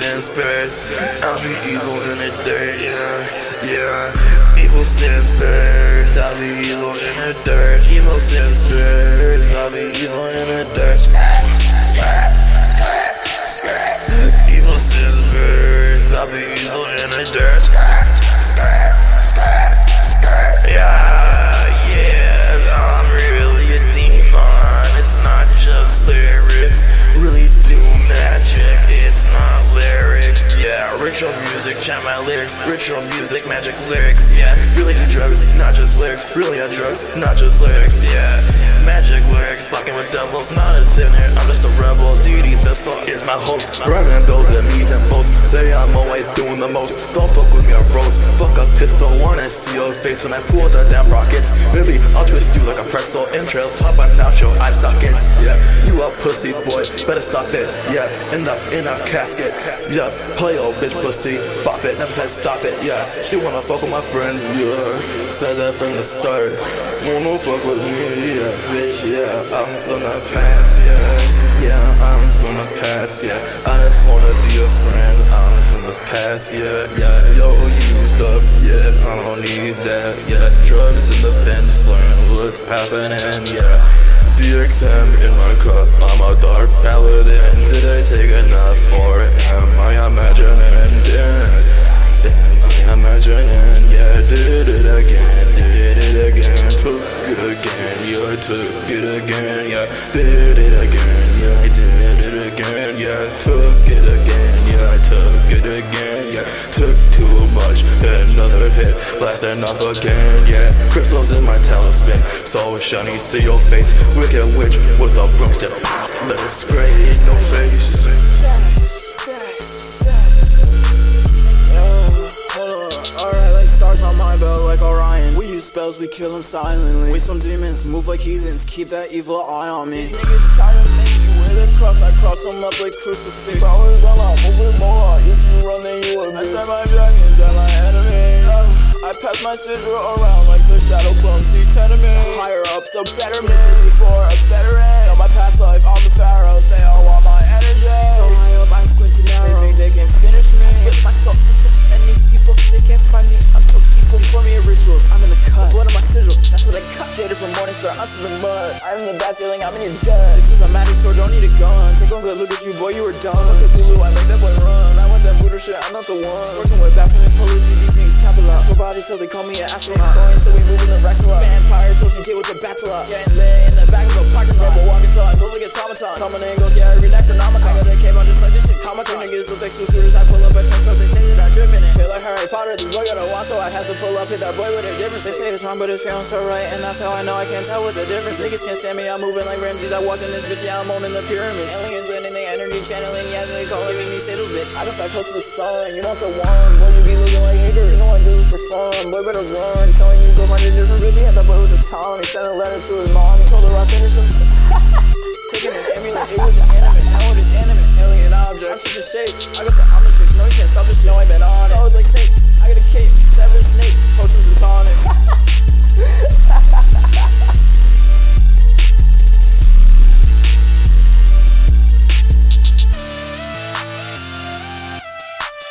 sin spirits. I'll be evil in the dirt, yeah, yeah. Evil sin spirits. I'll be evil in the dirt. Evil sin spirits. I'll be evil in the dirt. Ritual music. Chant my lyrics. Ritual music, magic lyrics. Yeah, really do drugs, not just lyrics. Really are drugs, not just lyrics. Yeah, magic lyrics. Fucking with devils, not a sinner. I'm just a rebel. Deity vessel is my host. Running build the meat and boast. Say I'm always doing the most. Don't fuck with me, I roast. Fuck a pistol. Wanna see your face when I pull the damn rockets. Baby, I'll twist you like a pretzel. Entrails popping out your eye sockets. Yeah, you a pussy boy. Better stop it. Yeah, end up in a casket. Yeah, play old bitch pussy. Bop it. Never said stop it. Yeah, she wanna fuck with my friends. Yeah, said that from the start. Wanna fuck with me. Yeah, bitch. Yeah, I'm from the past. Yeah, yeah, Past. Yeah, I just wanna be a friend. I'm from the past. Yeah, yeah, yo, used up. Yeah, I don't need that. Yeah, drugs in the pen, slurring what's happening. Yeah. DXM in my cup, I'm a dark paladin. Did I take enough, or am I imagining? Yeah, am I imagining? Yeah, did it again, did it again, took it again, yeah, took it again, yeah, did another hit, blasting off again, yeah, crystals in my talisman, so shiny, see your face, wicked witch with a broomstick, pop, let it spray in your face. Oh, hold on, alright, like stars on my belt, like Orion. We use spells, we kill them silently. We some demons, move like heathens, keep that evil eye on me. These niggas try to make you wear the cross, I cross them up like crucifix. Powers run out, moving more. If you run, then you a bitch. I set my dragons at my enemy. My sigil around like the shadow clone. See tenement. Higher up, the better betterment. Before a veteran. On my past life, I'm the pharaoh. They all want my energy. So high up, I squint to narrow. They think they can finish me. I split my soul into any people. They can't find me. I'm too evil for me rituals. I'm in the cut. Blood on my sigil. That's what I cut. Dated from morning star. I'm to the mud. I'm the bad feeling. I'm in your gut. This is a magic sword. Don't need a gun. Take one good look at you, boy. You were done. Look at Lulu. I make that boy run. I want that voodoo shit. I'm not the one. Working with Batman and Polo G. So they call me an astronaut. Going so we moving the racks a lot. Vampire, so she get with the bats a lot. Getting lit in the back of a parking lot. Rebel walking I move like a automaton. Summon angles, yeah, every necronomicon. I got that came out just like this shit. Comic Con niggas look like shooters. I pull up extra so they say that I'm dripping it. Feel like Harry Potter, the boy got a wand, so I had to pull up, hit that boy with a difference. They say it's wrong, but it's feeling so right, and that's how I know I can't tell what the difference. Niggas can't stand me, I'm moving like Ramses. I walked in this bitch, yeah, I'm owning the pyramids. Aliens landing, they energy channeling, yeah, they calling me Saddles, bitch. I can fly close to the sun, the you be looking like you some boy better run. Telling you go find your different baby. Had that boy with the tone. He sent a letter to his mom. He told her I finished him.